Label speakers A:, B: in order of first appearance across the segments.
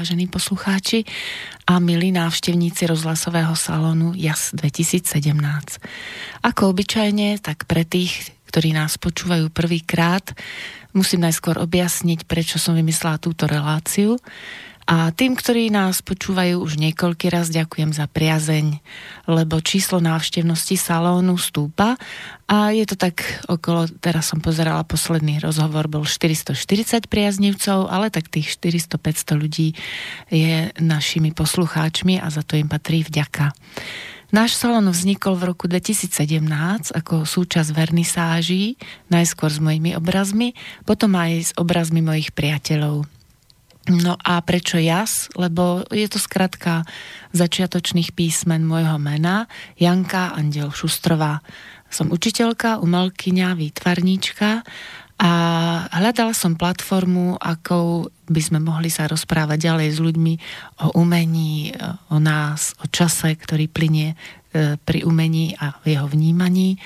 A: Vážení poslucháči a milí návštevníci rozhlasového salónu JAS 2017. Ako obyčajne, tak pre tých, ktorí nás počúvajú prvýkrát, musím najskôr objasniť, prečo som vymyslela túto reláciu. A tým, ktorí nás počúvajú už niekoľký raz, ďakujem za priazeň, lebo číslo návštevnosti salónu stúpa a je to tak okolo, teraz som pozerala posledný rozhovor, bol 440 priaznivcov, ale tak tých 400-500 ľudí je našimi poslucháčmi a za to im patrí vďaka. Náš salón vznikol v roku 2017 ako súčasť vernisáží, najskôr s mojimi obrazmi, potom aj s obrazmi mojich priateľov. No a prečo jas? Lebo je to skratka začiatočných písmen môjho mena Janka Andel Šustrová. Som učiteľka, umelkyňa, výtvarníčka a hľadala som platformu, akou by sme mohli sa rozprávať ďalej s ľuďmi o umení, o nás, o čase, ktorý plinie e, pri umení a v jeho vnímaní.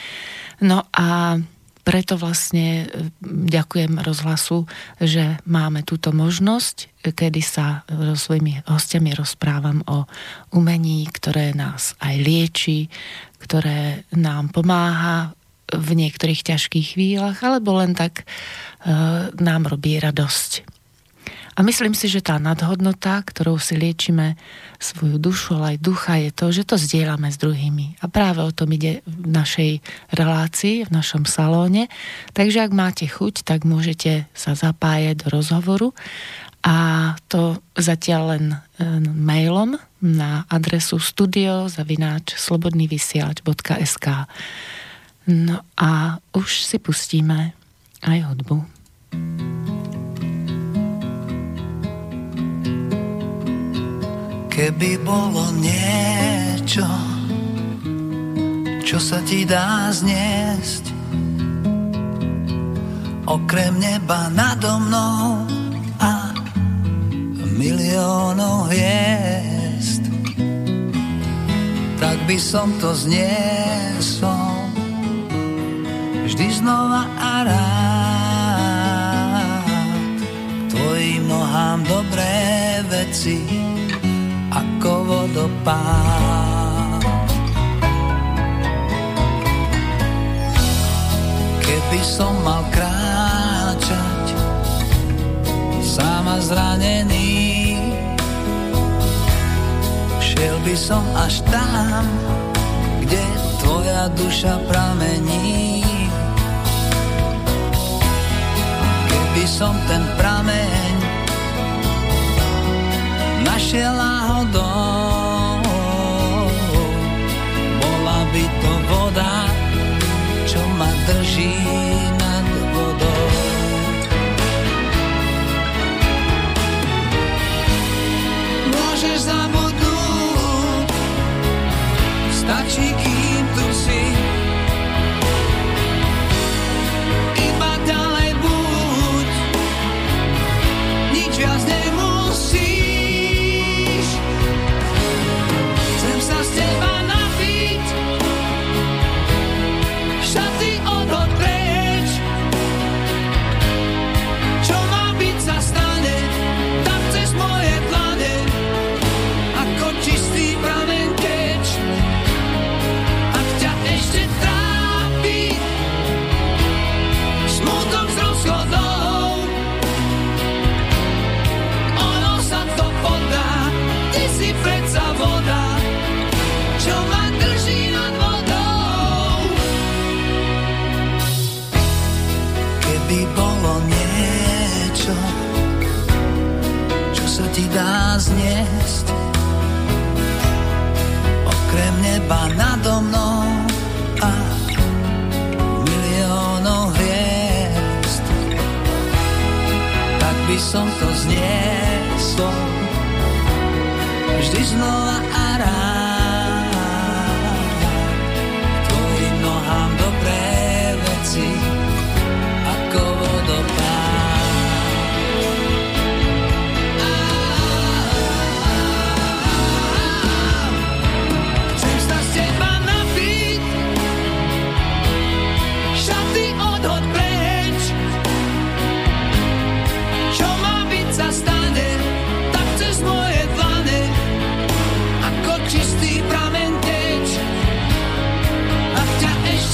A: No a preto vlastne e, ďakujem rozhlasu, že máme túto možnosť, kedy sa so svojimi hostiami rozprávam o umení, ktoré nás aj lieči, ktoré nám pomáha v niektorých ťažkých chvíľach, alebo len tak e, nám robí radosť. A myslím si, že tá nadhodnota, ktorou si liečime svoju dušu, ale aj ducha, je to, že to zdieľame s druhými. A práve o tom ide v našej relácii, v našom salóne. Takže ak máte chuť, tak môžete sa zapájať do rozhovoru a to zatiaľ len mailom na adresu studiozavináč slobodnývysielač.sk No a už si pustíme aj hudbu.
B: Keby bolo niečo, čo sa ti dá zniesť, okrem neba nado mnou a miliónov hviezd, tak by som to zniesol vždy znova a rád. Tvojim nohám dobré veci ako vodopád. Keby som mal kráčať sama zranený, šiel by som až tam, kde tvoja duša pramení. Keby som ten prameň našiel náhodou. Čo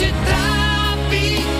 B: ešte trápi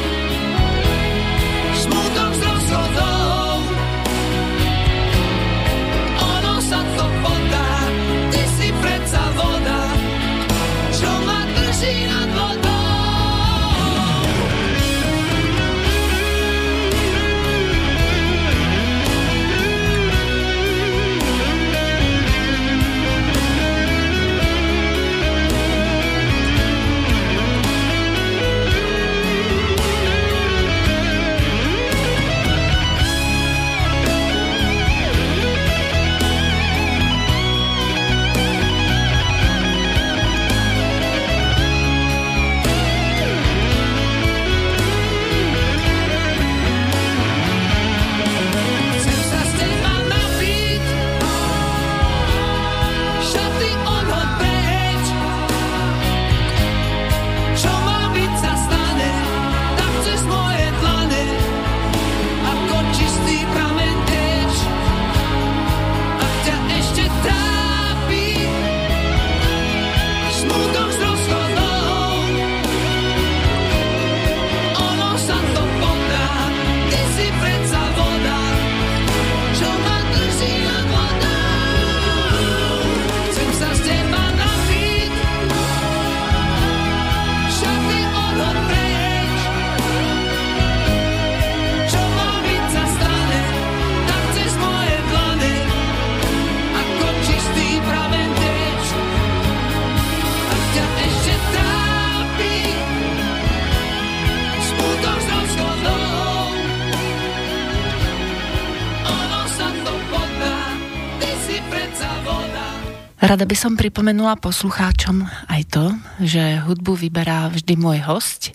A: Rada by som pripomenula poslucháčom aj to, že hudbu vyberá vždy môj host.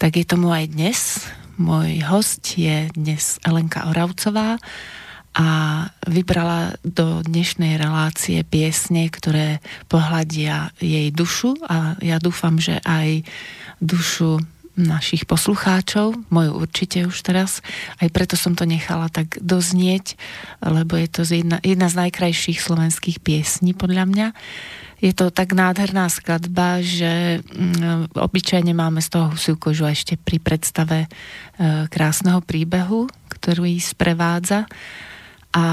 A: Tak je tomu aj dnes. Môj host je dnes Elenka Oravcová a vybrala do dnešnej relácie piesne, ktoré pohľadia jej dušu a ja dúfam, že aj dušu našich poslucháčov, moju určite už teraz, aj preto som to nechala tak doznieť, lebo je to jedna, jedna z najkrajších slovenských piesní podľa mňa. Je to tak nádherná skladba, že mm, obyčajne máme z toho husiu kožu ešte pri predstave e, krásneho príbehu, ktorý sprevádza. A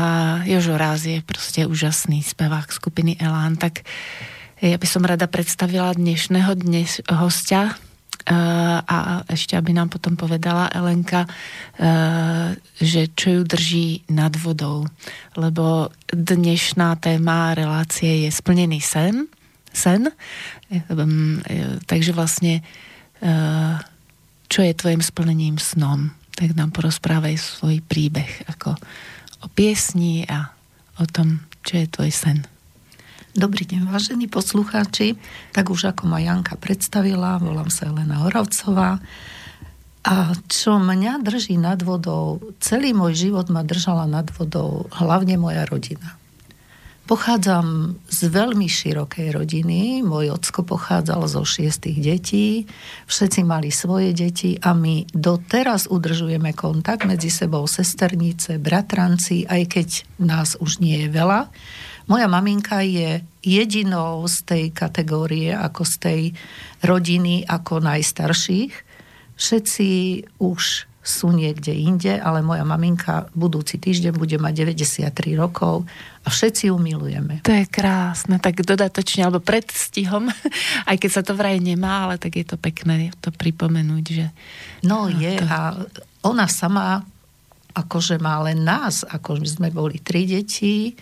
A: Jožo Ráz je proste úžasný spevák skupiny Elán, tak ja by som rada predstavila dnešného dnes hostia, a ešte, aby nám potom povedala Elenka, uh, že čo ju drží nad vodou. Lebo dnešná téma relácie je splnený sen. Sen. Um, takže vlastne čo je tvojim splnením snom? Tak nám porozprávaj svoj príbeh ako o piesni a o tom, čo je tvoj sen.
C: Dobrý deň, vážení poslucháči. Tak už ako ma Janka predstavila, volám sa Elena Horavcová. A čo mňa drží nad vodou, celý môj život ma držala nad vodou hlavne moja rodina. Pochádzam z veľmi širokej rodiny. Môj ocko pochádzal zo šiestých detí. Všetci mali svoje deti a my doteraz udržujeme kontakt medzi sebou sesternice, bratranci, aj keď nás už nie je veľa. Moja maminka je jedinou z tej kategórie, ako z tej rodiny, ako najstarších. Všetci už sú niekde inde, ale moja maminka budúci týždeň bude mať 93 rokov a všetci ju milujeme.
A: To je krásne, tak dodatočne, alebo pred stihom, aj keď sa to vraj nemá, ale tak je to pekné to pripomenúť, že...
C: No je to... a ona sama akože má len nás, ako my sme boli tri deti,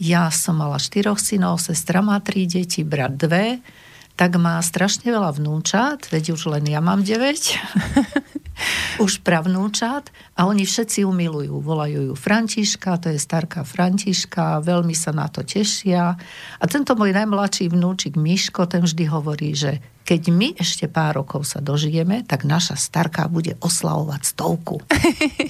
C: ja som mala štyroch synov, sestra má tri deti, brat dve, tak má strašne veľa vnúčat, veď už len ja mám 9. už pravnúčat a oni všetci ju milujú. Volajú ju Františka, to je starká Františka, veľmi sa na to tešia. A tento môj najmladší vnúčik Miško, ten vždy hovorí, že keď my ešte pár rokov sa dožijeme, tak naša starká bude oslavovať stovku.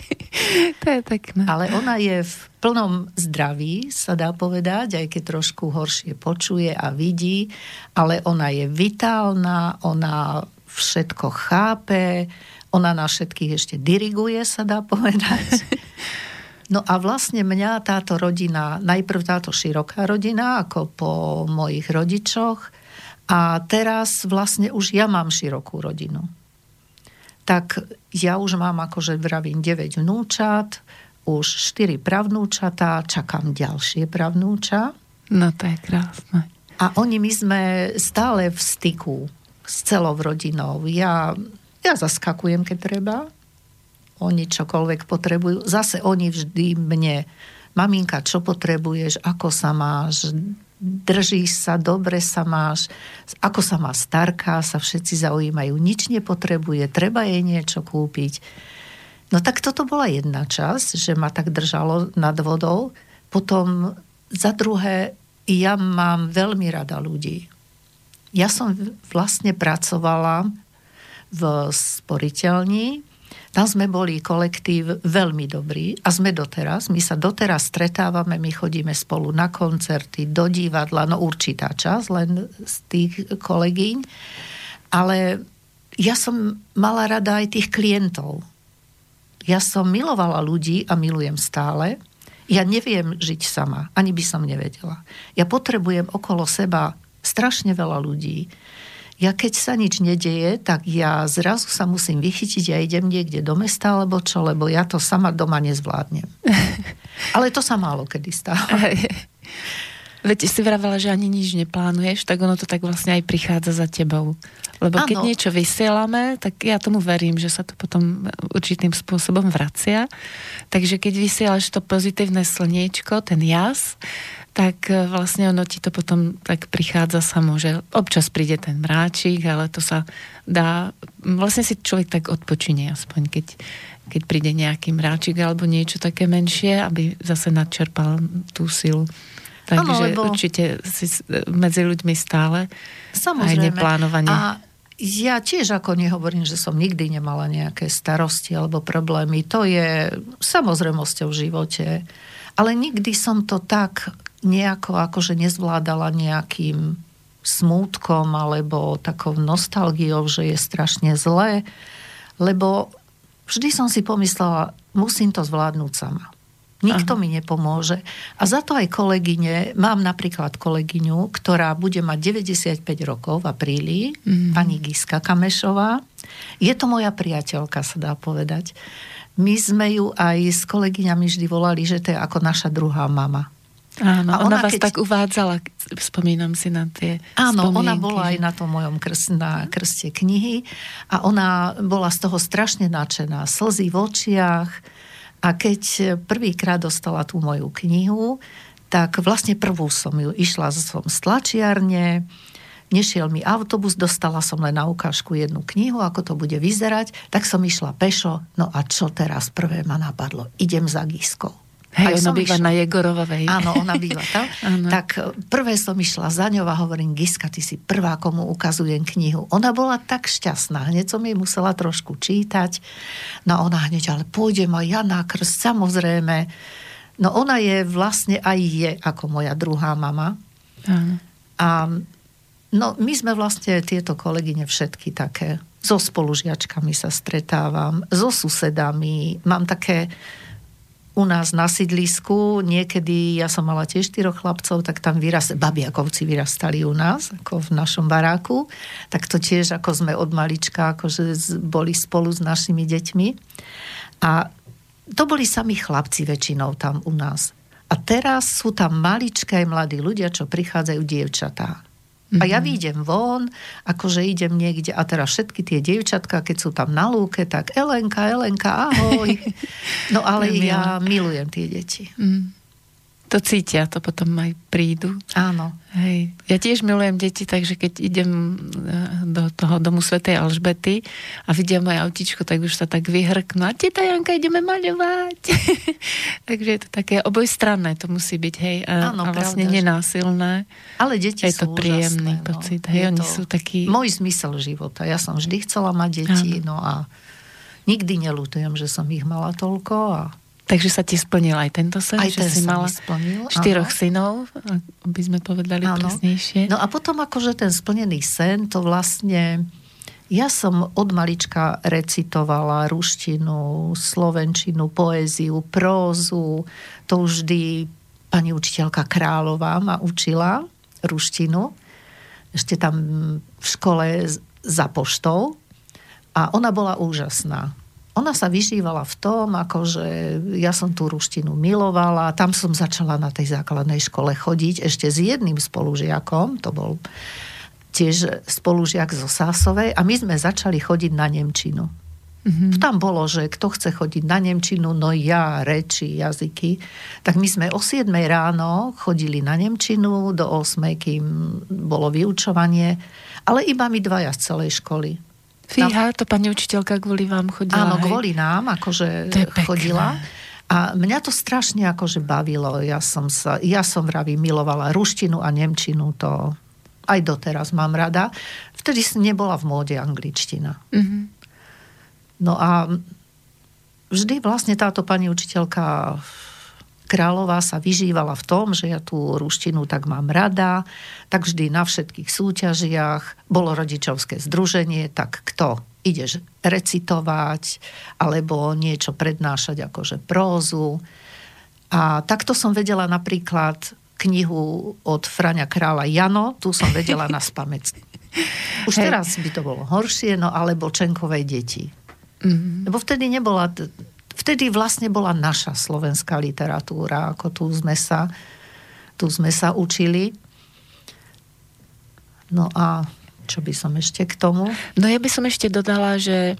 A: to je pekné.
C: Ale ona je v plnom zdraví, sa dá povedať, aj keď trošku horšie počuje a vidí, ale ona je vitálna, ona všetko chápe, ona na všetkých ešte diriguje, sa dá povedať. No a vlastne mňa táto rodina, najprv táto široká rodina, ako po mojich rodičoch, A teraz vlastne už ja mám širokú rodinu. Tak ja už mám, akože vravím, 9 vnúčat, už 4 pravnúčatá, čakám ďalšie pravnúča.
A: No to je krásne.
C: A oni, my sme stále v styku s celou rodinou. Ja, ja zaskakujem, keď treba. Oni čokoľvek potrebujú. Zase oni vždy mne. Maminka, čo potrebuješ? Ako sa máš? držíš sa, dobre sa máš, ako sa má starka, sa všetci zaujímajú, nič nepotrebuje, treba jej niečo kúpiť. No tak toto bola jedna časť, že ma tak držalo nad vodou. Potom za druhé, ja mám veľmi rada ľudí. Ja som vlastne pracovala v sporiteľni, tam sme boli kolektív veľmi dobrý a sme doteraz. My sa doteraz stretávame, my chodíme spolu na koncerty, do divadla, no určitá čas len z tých kolegyň. Ale ja som mala rada aj tých klientov. Ja som milovala ľudí a milujem stále. Ja neviem žiť sama, ani by som nevedela. Ja potrebujem okolo seba strašne veľa ľudí ja keď sa nič nedeje, tak ja zrazu sa musím vychytiť a ja idem niekde do mesta alebo čo, lebo ja to sama doma nezvládnem. Ale to sa málo kedy stáva.
A: Veď si vravela, že ani nič neplánuješ, tak ono to tak vlastne aj prichádza za tebou. Lebo keď ano. niečo vysielame, tak ja tomu verím, že sa to potom určitým spôsobom vracia. Takže keď vysielaš to pozitívne slniečko, ten jas, tak e, vlastne ono ti to potom tak prichádza samo, že občas príde ten mráčik, ale to sa dá, vlastne si človek tak odpočinie aspoň, keď, keď príde nejaký mráčik alebo niečo také menšie, aby zase nadčerpal tú silu. Takže ano, lebo... určite si medzi ľuďmi stále Samozrejme. aj neplánovanie.
C: A ja tiež ako nehovorím, že som nikdy nemala nejaké starosti alebo problémy. To je samozrejmosťou v živote. Ale nikdy som to tak nejako akože nezvládala nejakým smútkom alebo takou nostalgiou, že je strašne zlé, lebo vždy som si pomyslela, musím to zvládnuť sama. Nikto Aha. mi nepomôže. A za to aj kolegyne, mám napríklad kolegyňu, ktorá bude mať 95 rokov v apríli, mm. pani Giska Kamešová. Je to moja priateľka, sa dá povedať. My sme ju aj s kolegyňami vždy volali, že to je ako naša druhá mama.
A: Áno, a ona, ona vás keď... tak uvádzala, spomínam si na tie
C: Áno, ona bola aj na tom mojom krst, na krste knihy a ona bola z toho strašne nadšená, slzy v očiach a keď prvýkrát dostala tú moju knihu, tak vlastne prvú som ju išla som z tlačiarne, nešiel mi autobus, dostala som len na ukážku jednu knihu, ako to bude vyzerať, tak som išla pešo, no a čo teraz prvé ma napadlo? Idem za Giskou.
A: Hej, ona býva išla. na Jegorovej.
C: Áno, ona býva tam. tak e, prvé som išla za ňou a hovorím, Giska, ty si prvá, komu ukazujem knihu. Ona bola tak šťastná, hneď som jej musela trošku čítať. No ona hneď, ale pôjdem aj ja na krst, samozrejme. No ona je vlastne aj je ako moja druhá mama. Áno. A no, my sme vlastne tieto kolegyne všetky také. So spolužiačkami sa stretávam, so susedami. Mám také u nás na sídlisku, niekedy ja som mala tiež štyroch chlapcov, tak tam vyrast, babiakovci vyrastali u nás, ako v našom baráku, tak to tiež ako sme od malička, akože boli spolu s našimi deťmi. A to boli sami chlapci väčšinou tam u nás. A teraz sú tam maličké mladí ľudia, čo prichádzajú dievčatá. A ja mhm. výjdem von, akože idem niekde a teraz všetky tie dievčatka, keď sú tam na lúke, tak Elenka, Elenka, ahoj. No ale ja milujem tie deti. Mm
A: to cítia, to potom aj prídu.
C: Áno.
A: Hej. Ja tiež milujem deti, takže keď idem e, do toho domu Svetej Alžbety a vidia moje autičko, tak už sa tak vyhrknú. A teta Janka, ideme maľovať. takže je to také obojstranné, to musí byť, hej. A, Áno, a vlastne pravda, nenásilné.
C: Ale deti
A: je to príjemný úžasné, no. pocit. No. Hej, oni to sú takí...
C: Môj zmysel života. Ja som vždy chcela mať deti, Áno. no a nikdy nelutujem, že som ich mala toľko a
A: Takže sa ti splnil aj tento sen,
C: aj
A: že si mala
C: splnil,
A: štyroch áno. synov, aby sme povedali áno. presnejšie.
C: No a potom akože ten splnený sen, to vlastne... Ja som od malička recitovala ruštinu, slovenčinu, poéziu, prózu. To vždy pani učiteľka Králová ma učila ruštinu ešte tam v škole za poštou a ona bola úžasná. Ona sa vyžívala v tom, ako že ja som tú ruštinu milovala, tam som začala na tej základnej škole chodiť ešte s jedným spolužiakom, to bol tiež spolužiak zo Sásovej a my sme začali chodiť na Nemčinu. Mm-hmm. Tam bolo, že kto chce chodiť na Nemčinu, no ja, reči, jazyky. Tak my sme o 7 ráno chodili na Nemčinu, do 8, kým bolo vyučovanie, ale iba my dvaja z celej školy.
A: Fíha, to pani učiteľka kvôli vám chodila.
C: Áno,
A: hej?
C: kvôli nám, akože chodila. A mňa to strašne akože bavilo. Ja som, sa, ja som vraví milovala ruštinu a nemčinu, to aj doteraz mám rada. Vtedy nebola v móde angličtina. Mm-hmm. No a vždy vlastne táto pani učiteľka Kráľová sa vyžívala v tom, že ja tú ruštinu tak mám rada, tak vždy na všetkých súťažiach bolo rodičovské združenie, tak kto ideš recitovať alebo niečo prednášať akože prózu. A takto som vedela napríklad knihu od Frania Kráľa Jano, tu som vedela na spamäť. Už teraz by to bolo horšie, no alebo Čenkovej deti. Mm-hmm. Lebo vtedy nebola, vtedy vlastne bola naša slovenská literatúra, ako tu sme sa, tu sme sa učili. No a čo by som ešte k tomu?
A: No ja by som ešte dodala, že e,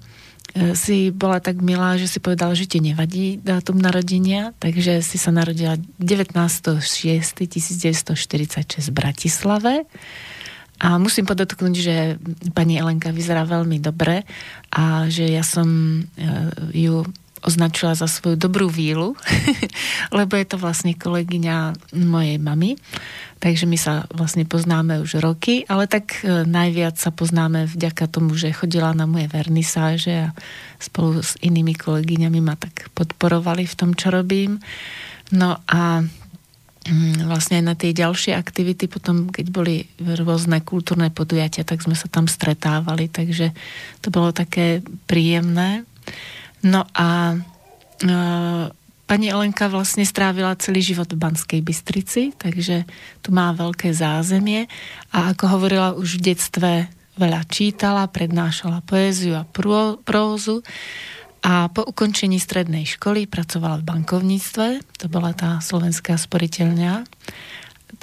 A: si bola tak milá, že si povedala, že ti nevadí dátum narodenia, takže si sa narodila 19.6.1946 v Bratislave a musím podotknúť, že pani Elenka vyzerá veľmi dobre a že ja som e, ju označila za svoju dobrú vílu, lebo je to vlastne kolegyňa mojej mamy. Takže my sa vlastne poznáme už roky, ale tak e, najviac sa poznáme vďaka tomu, že chodila na moje vernisáže a spolu s inými kolegyňami ma tak podporovali v tom, čo robím. No a Mm, vlastne aj na tie ďalšie aktivity potom, keď boli rôzne kultúrne podujatia, tak sme sa tam stretávali, takže to bolo také príjemné. No a e, pani Elenka vlastne strávila celý život v Banskej Bystrici, takže tu má veľké zázemie. A ako hovorila už v detstve veľa čítala, prednášala poéziu a prózu. A po ukončení strednej školy pracovala v bankovníctve, to bola tá slovenská sporiteľňa.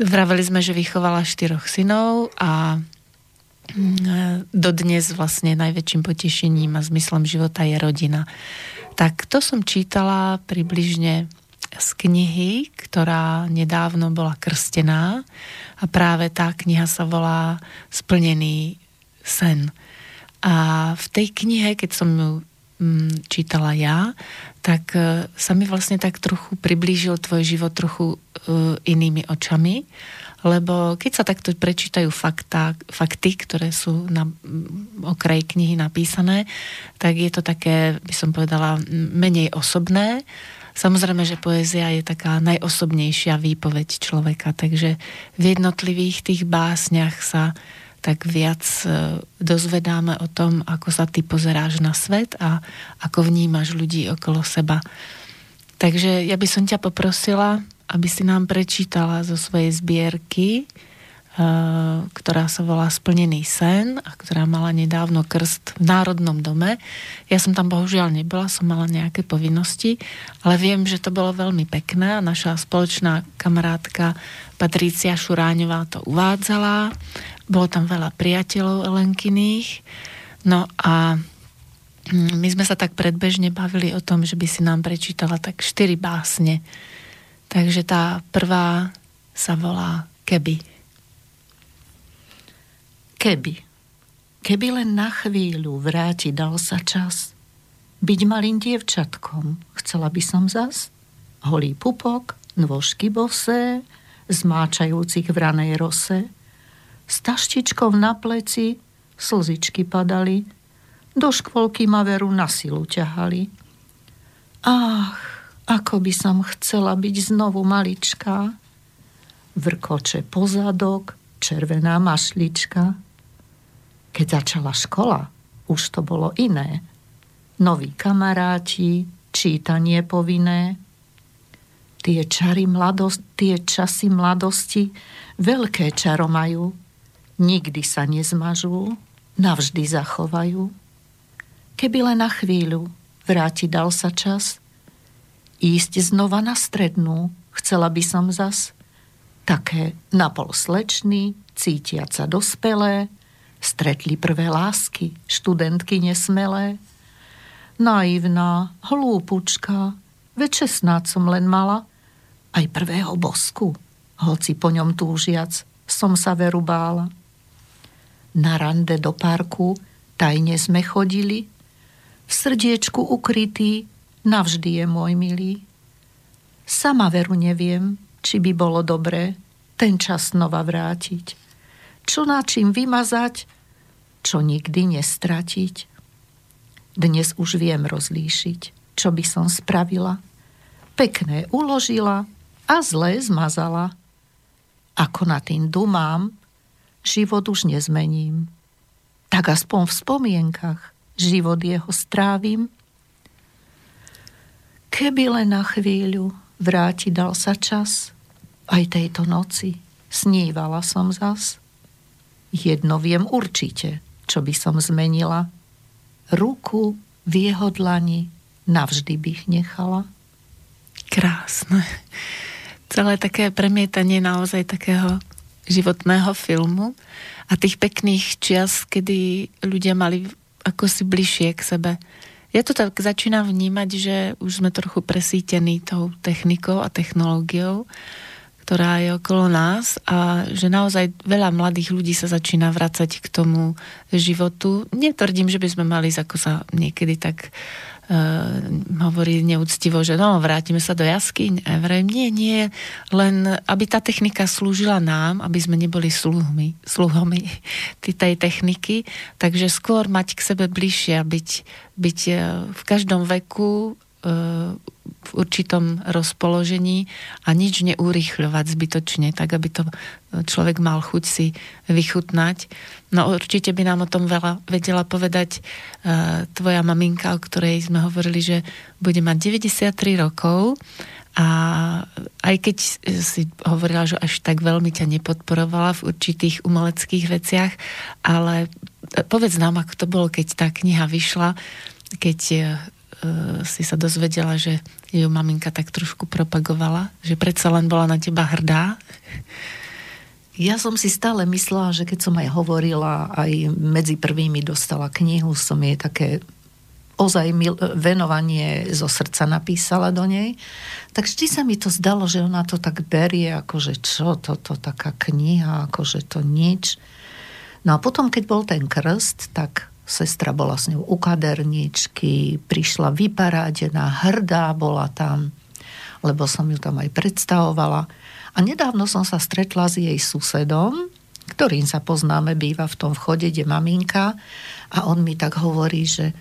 A: Vraveli sme, že vychovala štyroch synov a dodnes vlastne najväčším potešením a zmyslom života je rodina. Tak to som čítala približne z knihy, ktorá nedávno bola krstená a práve tá kniha sa volá Splnený sen. A v tej knihe, keď som ju mm, čítala ja, tak e, sa mi vlastne tak trochu priblížil tvoj život trochu e, inými očami, lebo keď sa takto prečítajú fakta, fakty, ktoré sú na okraji knihy napísané, tak je to také, by som povedala, menej osobné. Samozrejme, že poézia je taká najosobnejšia výpoveď človeka, takže v jednotlivých tých básniach sa tak viac e, dozvedáme o tom, ako sa ty pozeráš na svet a ako vnímaš ľudí okolo seba. Takže ja by som ťa poprosila, aby si nám prečítala zo svojej zbierky, e, ktorá sa volá Splnený sen a ktorá mala nedávno krst v Národnom dome. Ja som tam bohužiaľ nebola, som mala nejaké povinnosti, ale viem, že to bolo veľmi pekné a naša spoločná kamarátka Patrícia Šuráňová to uvádzala bolo tam veľa priateľov Elenkyných. No a mm, my sme sa tak predbežne bavili o tom, že by si nám prečítala tak štyri básne. Takže tá prvá sa volá Keby.
C: Keby. Keby len na chvíľu vráti dal sa čas. Byť malým dievčatkom chcela by som zas. Holý pupok, nôžky bosé, zmáčajúcich v ranej rose, s taštičkou na pleci slzičky padali, do škôlky ma veru na silu ťahali. Ach, ako by som chcela byť znovu maličká. Vrkoče pozadok, červená mašlička. Keď začala škola, už to bolo iné. Noví kamaráti, čítanie povinné. Tie, čary mladosti, tie časy mladosti veľké čaro majú nikdy sa nezmažú, navždy zachovajú. Keby len na chvíľu vráti dal sa čas, ísť znova na strednú, chcela by som zas, také napol slečný, cítiaca dospelé, stretli prvé lásky, študentky nesmelé. Naivná, hlúpučka, veď šestnáct som len mala, aj prvého bosku, hoci po ňom túžiac, som sa veru bála. Na rande do parku tajne sme chodili, v srdiečku ukrytý, navždy je môj milý. Sama veru neviem, či by bolo dobré ten čas znova vrátiť. Čo na čím vymazať, čo nikdy nestratiť. Dnes už viem rozlíšiť, čo by som spravila. Pekné uložila a zlé zmazala. Ako na tým dumám, život už nezmením. Tak aspoň v spomienkach život jeho strávim. Keby len na chvíľu vráti dal sa čas, aj tejto noci snívala som zas. Jedno viem určite, čo by som zmenila. Ruku v jeho dlani navždy bych nechala.
A: Krásne. Celé také premietanie naozaj takého životného filmu a tých pekných čias, kedy ľudia mali ako si bližšie k sebe. Ja to tak začínam vnímať, že už sme trochu presítení tou technikou a technológiou ktorá je okolo nás a že naozaj veľa mladých ľudí sa začína vracať k tomu životu. Netvrdím, že by sme mali, ako sa niekedy tak hovorí neúctivo, že no, vrátime sa do jaskyň. A vrajím, nie, nie, len aby tá technika slúžila nám, aby sme neboli sluhmi, sluhomi tej techniky, takže skôr mať k sebe bližšie, byť, byť e, v každom veku v určitom rozpoložení a nič neurýchľovať zbytočne, tak aby to človek mal chuť si vychutnať. No určite by nám o tom veľa vedela povedať uh, tvoja maminka, o ktorej sme hovorili, že bude mať 93 rokov a aj keď si hovorila, že až tak veľmi ťa nepodporovala v určitých umeleckých veciach, ale povedz nám, ako to bolo, keď tá kniha vyšla, keď E, si sa dozvedela, že ju maminka tak trošku propagovala, že predsa len bola na teba hrdá?
C: Ja som si stále myslela, že keď som aj hovorila, aj medzi prvými dostala knihu, som jej také ozaj mil, venovanie zo srdca napísala do nej, tak vždy sa mi to zdalo, že ona to tak berie, ako že čo, toto taká kniha, ako že to nič. No a potom, keď bol ten krst, tak Sestra bola s ňou u kaderničky, prišla vyparádená, hrdá bola tam, lebo som ju tam aj predstavovala. A nedávno som sa stretla s jej susedom, ktorým sa poznáme, býva v tom vchode, kde maminka. A on mi tak hovorí, že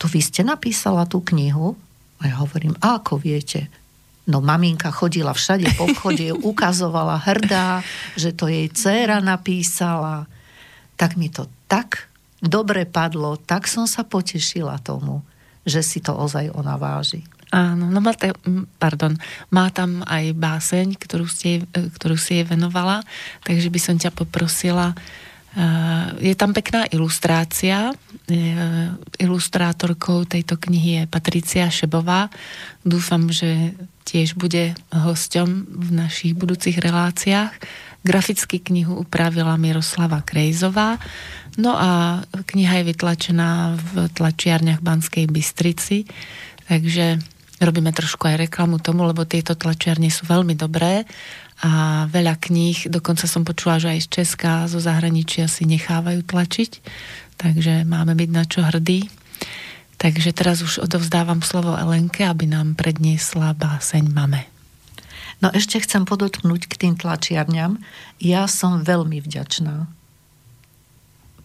C: to vy ste napísala tú knihu? A ja hovorím, a ako viete? No maminka chodila všade po vchode, ukazovala hrdá, že to jej dcéra napísala. Tak mi to tak dobre padlo, tak som sa potešila tomu, že si to ozaj ona váži.
A: Áno, no má, pardon, má tam aj báseň, ktorú, ste, e, ktorú si jej venovala, takže by som ťa poprosila. E, je tam pekná ilustrácia. E, ilustrátorkou tejto knihy je Patricia Šebová. Dúfam, že tiež bude hosťom v našich budúcich reláciách. Graficky knihu upravila Miroslava Krejzová. No a kniha je vytlačená v tlačiarniach Banskej Bystrici, takže robíme trošku aj reklamu tomu, lebo tieto tlačiarne sú veľmi dobré a veľa kníh, dokonca som počula, že aj z Česka, zo zahraničia si nechávajú tlačiť, takže máme byť na čo hrdí. Takže teraz už odovzdávam slovo Elenke, aby nám predniesla báseň Mame.
C: No ešte chcem podotknúť k tým tlačiarňam. Ja som veľmi vďačná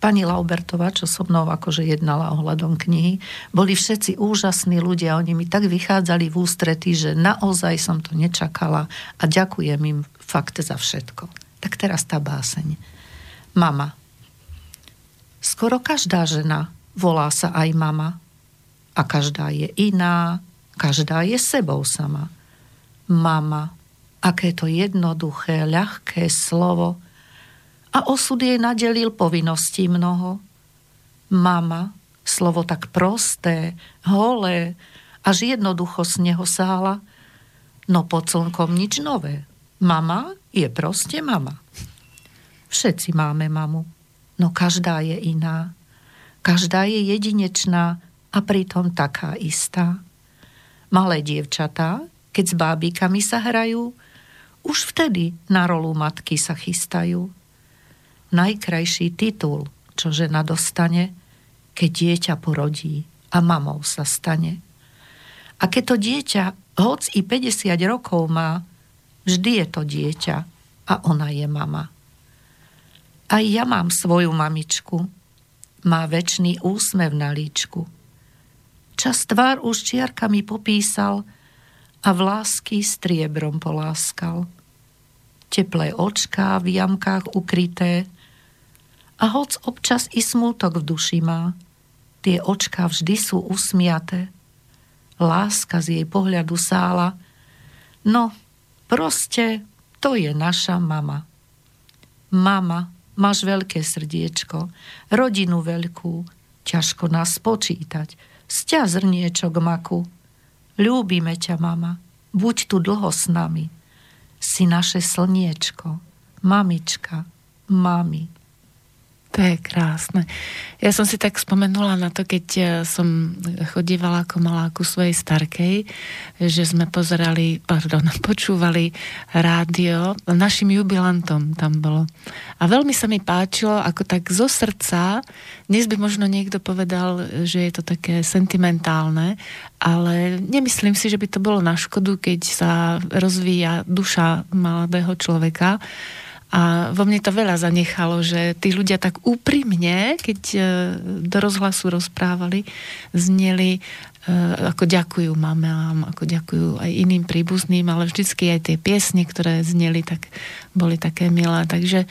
C: pani Laubertová, čo so mnou akože jednala ohľadom knihy, boli všetci úžasní ľudia, oni mi tak vychádzali v ústrety, že naozaj som to nečakala a ďakujem im fakt za všetko. Tak teraz tá báseň. Mama. Skoro každá žena volá sa aj mama a každá je iná, každá je sebou sama. Mama, aké to jednoduché, ľahké slovo – a osud jej nadelil povinností mnoho. Mama, slovo tak prosté, holé, až jednoducho z neho sála, no pod slnkom nič nové. Mama je proste mama. Všetci máme mamu, no každá je iná. Každá je jedinečná a pritom taká istá. Malé dievčatá, keď s bábikami sa hrajú, už vtedy na rolu matky sa chystajú najkrajší titul, čo žena dostane, keď dieťa porodí a mamou sa stane. A keď to dieťa, hoc i 50 rokov má, vždy je to dieťa a ona je mama. Aj ja mám svoju mamičku, má väčší úsmev na líčku. Čas tvár už čiarkami popísal a v lásky striebrom poláskal. Teplé očká v jamkách ukryté, a hoc občas i smútok v duši má, tie očka vždy sú usmiaté. Láska z jej pohľadu sála. No, proste, to je naša mama. Mama, máš veľké srdiečko, rodinu veľkú, ťažko nás počítať, sťa zrniečok maku. Ľúbime ťa, mama, buď tu dlho s nami. Si naše slniečko, mamička, mami.
A: To je krásne. Ja som si tak spomenula na to, keď eh, som chodívala ako malá ku svojej starkej, že sme pozerali, pardon, počúvali rádio, našim jubilantom tam bolo. A veľmi sa mi páčilo, ako tak zo srdca, dnes by možno niekto povedal, že je to také sentimentálne, ale nemyslím si, že by to bolo na škodu, keď sa rozvíja duša mladého človeka, a vo mne to veľa zanechalo, že tí ľudia tak úprimne, keď e, do rozhlasu rozprávali, zneli e, ako ďakujú mamám, ako ďakujú aj iným príbuzným, ale vždycky aj tie piesne, ktoré zneli, tak boli také milé. Takže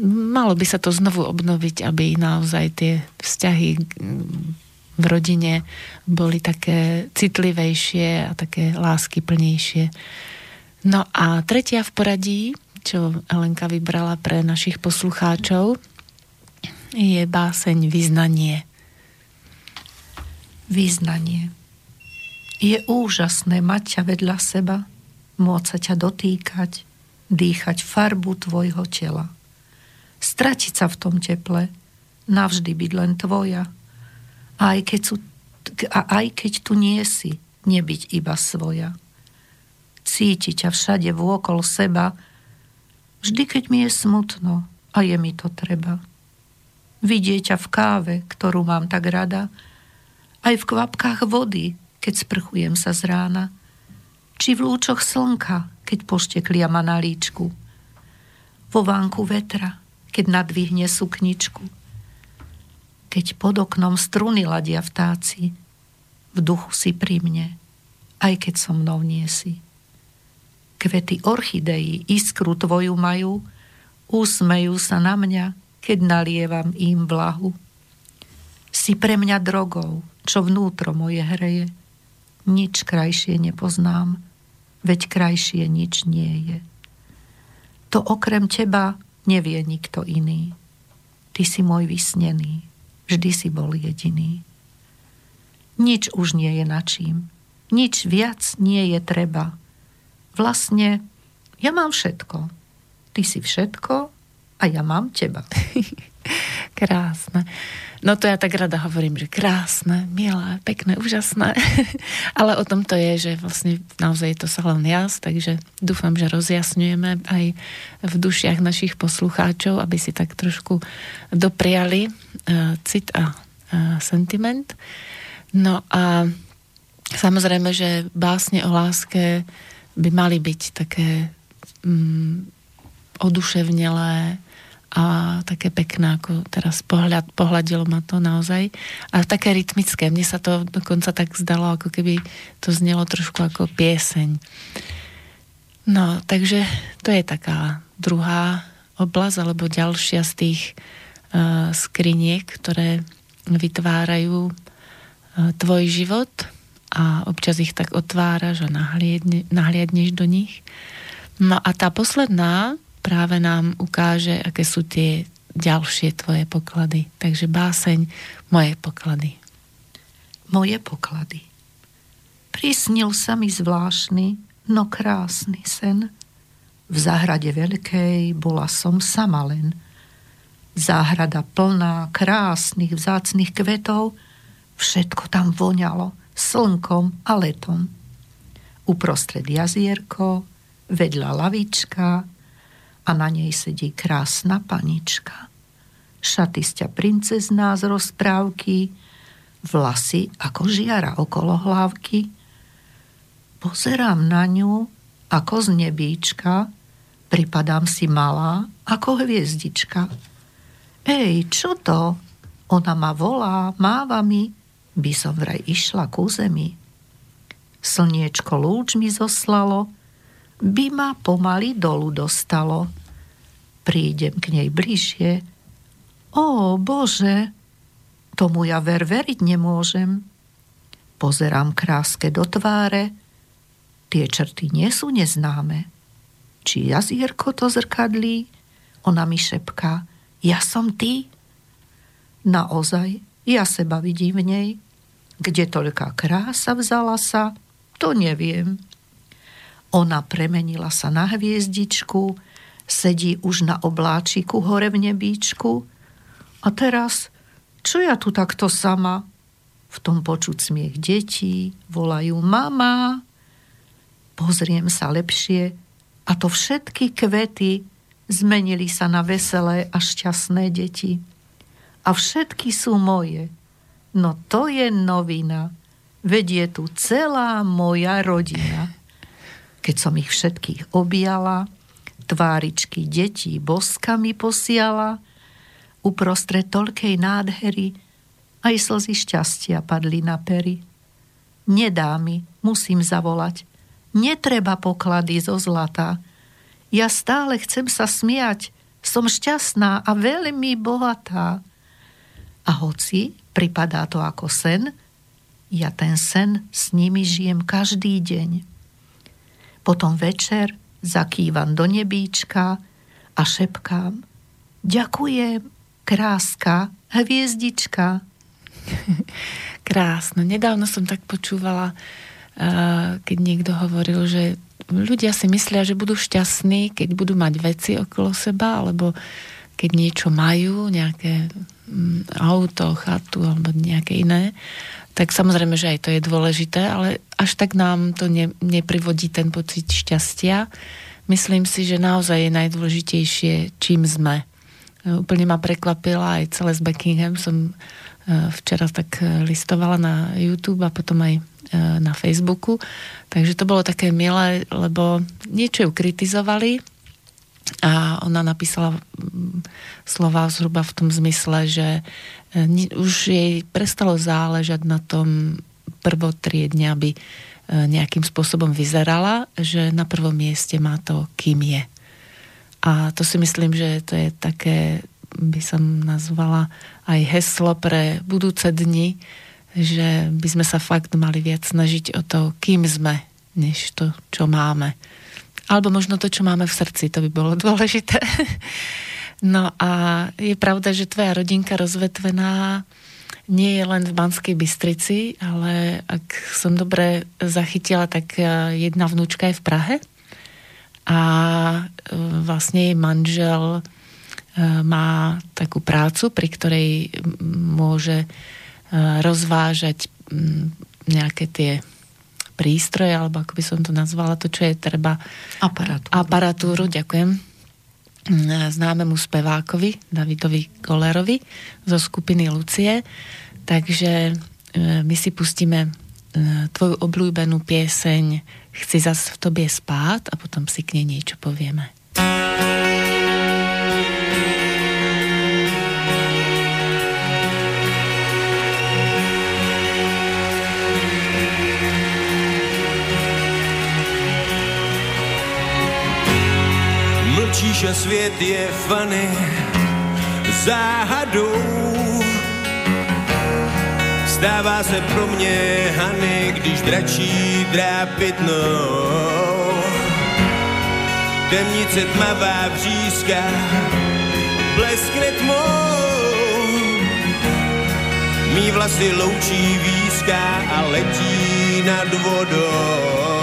A: malo by sa to znovu obnoviť, aby naozaj tie vzťahy v rodine boli také citlivejšie a také lásky plnejšie. No a tretia v poradí čo Elenka vybrala pre našich poslucháčov, je báseň Vyznanie.
C: Vyznanie. Je úžasné mať ťa vedľa seba, môcť sa ťa dotýkať, dýchať farbu tvojho tela. Stratiť sa v tom teple, navždy byť len tvoja. A aj keď, sú, a aj keď tu nie si, nebyť iba svoja. Cítiť ťa všade vôkol seba, Vždy, keď mi je smutno a je mi to treba. Vidieť ťa v káve, ktorú mám tak rada, aj v kvapkách vody, keď sprchujem sa z rána, či v lúčoch slnka, keď pošteklia ma na líčku, vo vánku vetra, keď nadvihne sukničku, keď pod oknom struny ladia vtáci, v duchu si pri mne, aj keď so mnou nie si. Kvety orchidejí iskru tvoju majú, úsmejú sa na mňa, keď nalievam im vlahu. Si pre mňa drogou, čo vnútro moje hreje. Nič krajšie nepoznám, veď krajšie nič nie je. To okrem teba nevie nikto iný. Ty si môj vysnený, vždy si bol jediný. Nič už nie je načím, nič viac nie je treba vlastne ja mám všetko. Ty si všetko a ja mám teba.
A: krásne. No to ja tak rada hovorím, že krásne, milé, pekné, úžasné. Ale o tom to je, že vlastne naozaj je to salón jas, takže dúfam, že rozjasňujeme aj v dušiach našich poslucháčov, aby si tak trošku dopriali uh, cit a uh, sentiment. No a samozrejme, že básne o láske by mali byť také mm, oduševnelé a také pekné, ako teraz pohľad, pohľadilo ma to naozaj. A také rytmické. Mne sa to dokonca tak zdalo, ako keby to znelo trošku ako pieseň. No, takže to je taká druhá oblasť, alebo ďalšia z tých uh, skriniek, ktoré vytvárajú uh, tvoj život – a občas ich tak otváraš a nahliadne, nahliadneš do nich. No a tá posledná práve nám ukáže, aké sú tie ďalšie tvoje poklady. Takže báseň Moje poklady.
C: Moje poklady. Prisnil sa mi zvláštny, no krásny sen. V záhrade veľkej bola som sama len. Záhrada plná krásnych vzácných kvetov, všetko tam voňalo slnkom a letom. Uprostred jazierko, vedľa lavička a na nej sedí krásna panička. Šaty sťa princezná z rozprávky, vlasy ako žiara okolo hlavky. Pozerám na ňu ako z nebíčka, pripadám si malá ako hviezdička. Ej, čo to? Ona ma volá, máva mi, by som vraj išla ku zemi. Slniečko lúč mi zoslalo, by ma pomaly dolu dostalo. Prídem k nej bližšie. Ó, Bože, tomu ja ver veriť nemôžem. Pozerám kráske do tváre, tie črty nie sú neznáme. Či jazierko to zrkadlí? Ona mi šepká, ja som ty. Naozaj, ja seba vidím v nej. Kde toľká krása vzala sa, to neviem. Ona premenila sa na hviezdičku, sedí už na obláčiku hore v nebíčku. A teraz, čo ja tu takto sama? V tom počuť smiech detí, volajú mama. Pozriem sa lepšie a to všetky kvety zmenili sa na veselé a šťastné deti. A všetky sú moje. No to je novina. Vedie tu celá moja rodina. Keď som ich všetkých objala, tváričky detí boskami posiala, uprostred toľkej nádhery aj slzy šťastia padli na pery. Nedá mi, musím zavolať. Netreba poklady zo zlata. Ja stále chcem sa smiať, som šťastná a veľmi bohatá. A hoci pripadá to ako sen, ja ten sen s nimi žijem každý deň. Potom večer zakývam do nebíčka a šepkám Ďakujem, kráska, hviezdička.
A: Krásno. Nedávno som tak počúvala, keď niekto hovoril, že ľudia si myslia, že budú šťastní, keď budú mať veci okolo seba, alebo keď niečo majú, nejaké auto, chatu alebo nejaké iné tak samozrejme, že aj to je dôležité, ale až tak nám to ne, neprivodí ten pocit šťastia. Myslím si, že naozaj je najdôležitejšie, čím sme. E, úplne ma prekvapila aj celé z Buckingham. Som e, včera tak e, listovala na YouTube a potom aj na Facebooku. Takže to bolo také milé, lebo niečo ju kritizovali a ona napísala slova zhruba v tom zmysle, že už jej prestalo záležať na tom prvotriedne, aby e, nejakým spôsobom vyzerala, že na prvom mieste má to, kým je. A to si myslím, že to je také, by som nazvala aj heslo pre budúce dni, že by sme sa fakt mali viac snažiť o to, kým sme, než to, čo máme. Alebo možno to, čo máme v srdci, to by bolo dôležité. No a je pravda, že tvoja rodinka rozvetvená nie je len v Banskej Bystrici, ale ak som dobre zachytila, tak e, jedna vnúčka je v Prahe a e, vlastne jej manžel e, má takú prácu, pri ktorej môže rozvážať nejaké tie prístroje, alebo ako by som to nazvala, to, čo je treba...
C: Aparatúru.
A: Aparatúru, ďakujem známemu spevákovi Davidovi Kolerovi zo skupiny Lucie. Takže e, my si pustíme e, tvoju obľúbenú pieseň Chci zas v tobie spát a potom si k nej niečo povieme.
B: Mlčíš a svět je fany záhadou. Stává se pro mě Hany, když dračí drápit no.
D: temnice tmavá břízka, bleskne tmou. Mí vlasy loučí výzka a letí nad vodou.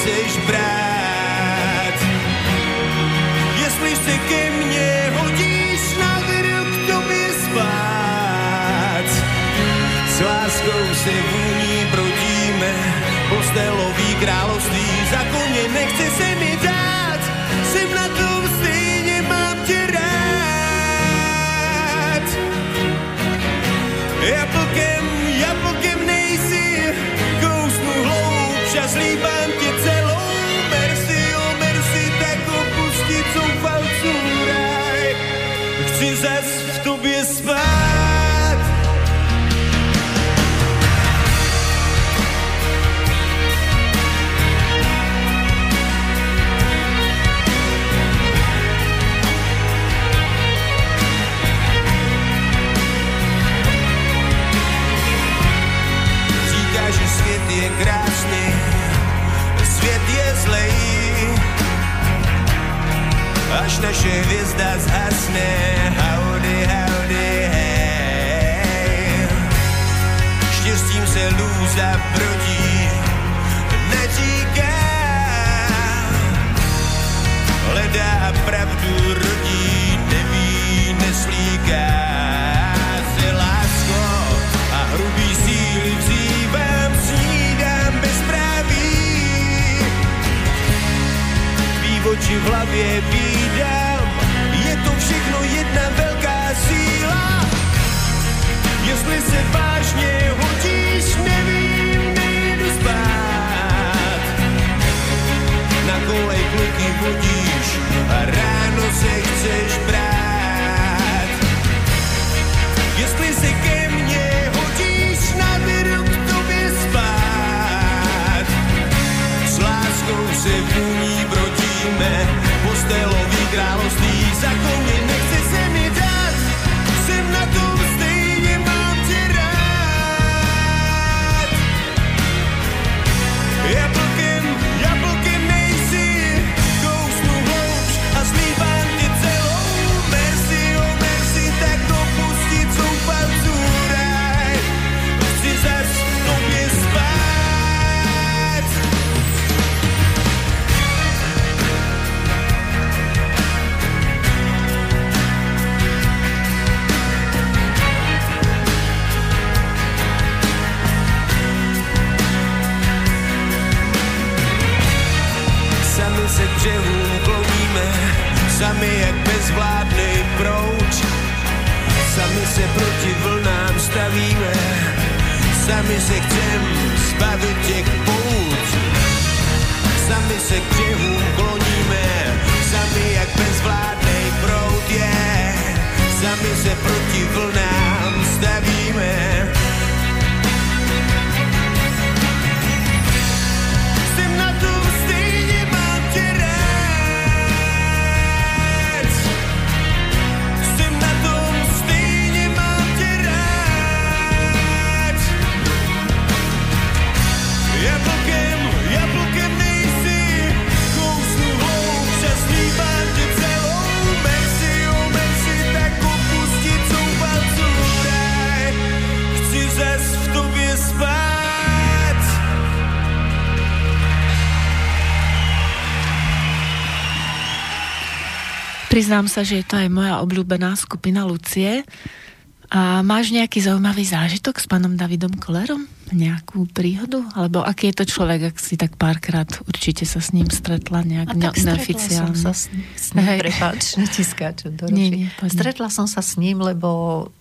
D: Chceš brát. Jestli se ke mně hodíš, navedu k tobě spát. S láskou se vůní brodíme, postelový království, za koně nechce se mi dát, jsem na tom stejně, mám tě rád. Jablkem, jablkem nejsi, kousnu hloubš a zlíbám Až naše hvězda zhasne, howdy, howdy, hej. Štěstím se lůza brodí, neříká. Hledá pravdu rodí, neví, neslíká Tvý oči v hlavě vídám, je to všechno jedna velká síla. Jestli se vážně hodíš, nevím, nejdu spát. Na kolej kluky vodíš a ráno se chceš brát. Jestli se ke mně hodíš, navedu k tobě spát. S láskou se vůní brodíme, postelový království za koně nechce se mi dát. Jsem na tom sami jak bezvládnej proud. Sami se proti vlnám stavíme, sami se chcem zbavit těch pout. Sami se k břehům kloníme, sami jak bezvládnej proud je. Sami se proti vlnám stavíme,
A: Priznám sa, že je to aj moja obľúbená skupina Lucie. A máš nejaký zaujímavý zážitok s pánom Davidom Kolerom? Nejakú príhodu? Alebo aký je to človek, ak si tak párkrát určite sa s ním stretla nejak
C: A tak
A: ne- neoficiálne?
C: som sa s, s ním, prepáč, do
A: Nie, nie.
C: Stretla som sa s ním, lebo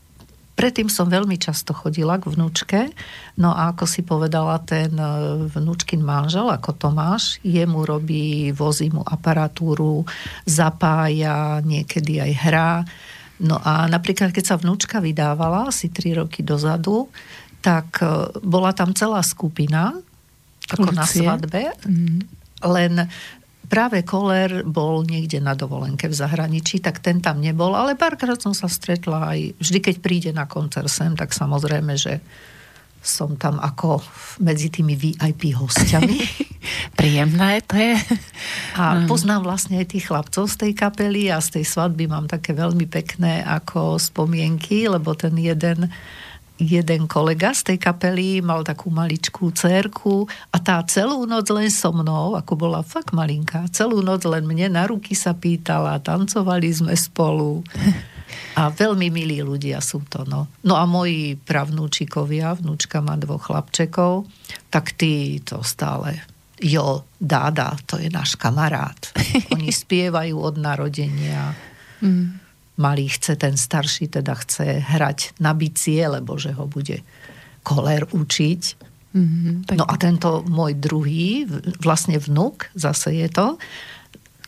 C: predtým som veľmi často chodila k vnúčke, no a ako si povedala, ten e, vnúčkin manžel, ako Tomáš, jemu robí, vozí mu aparatúru, zapája, niekedy aj hrá. No a napríklad, keď sa vnúčka vydávala asi 3 roky dozadu, tak e, bola tam celá skupina, ako na
A: Lucie.
C: svadbe,
A: Mhm.
C: len práve Koller bol niekde na dovolenke v zahraničí, tak ten tam nebol, ale párkrát som sa stretla aj, vždy keď príde na koncert sem, tak samozrejme, že som tam ako medzi tými VIP hostiami.
A: Príjemné to je.
C: A poznám vlastne aj tých chlapcov z tej kapely a z tej svadby mám také veľmi pekné ako spomienky, lebo ten jeden jeden kolega z tej kapely mal takú maličkú cerku a tá celú noc len so mnou, ako bola fakt malinká, celú noc len mne na ruky sa pýtala, tancovali sme spolu. A veľmi milí ľudia sú to, no. No a moji pravnúčikovia, vnúčka má dvoch chlapčekov, tak tí to stále jo, dáda, to je náš kamarát. Oni spievajú od narodenia. Malý chce, ten starší teda chce hrať na bicie, lebo že ho bude koler učiť.
A: Mhm, tak
C: No a tento môj druhý, vlastne vnuk, zase je to,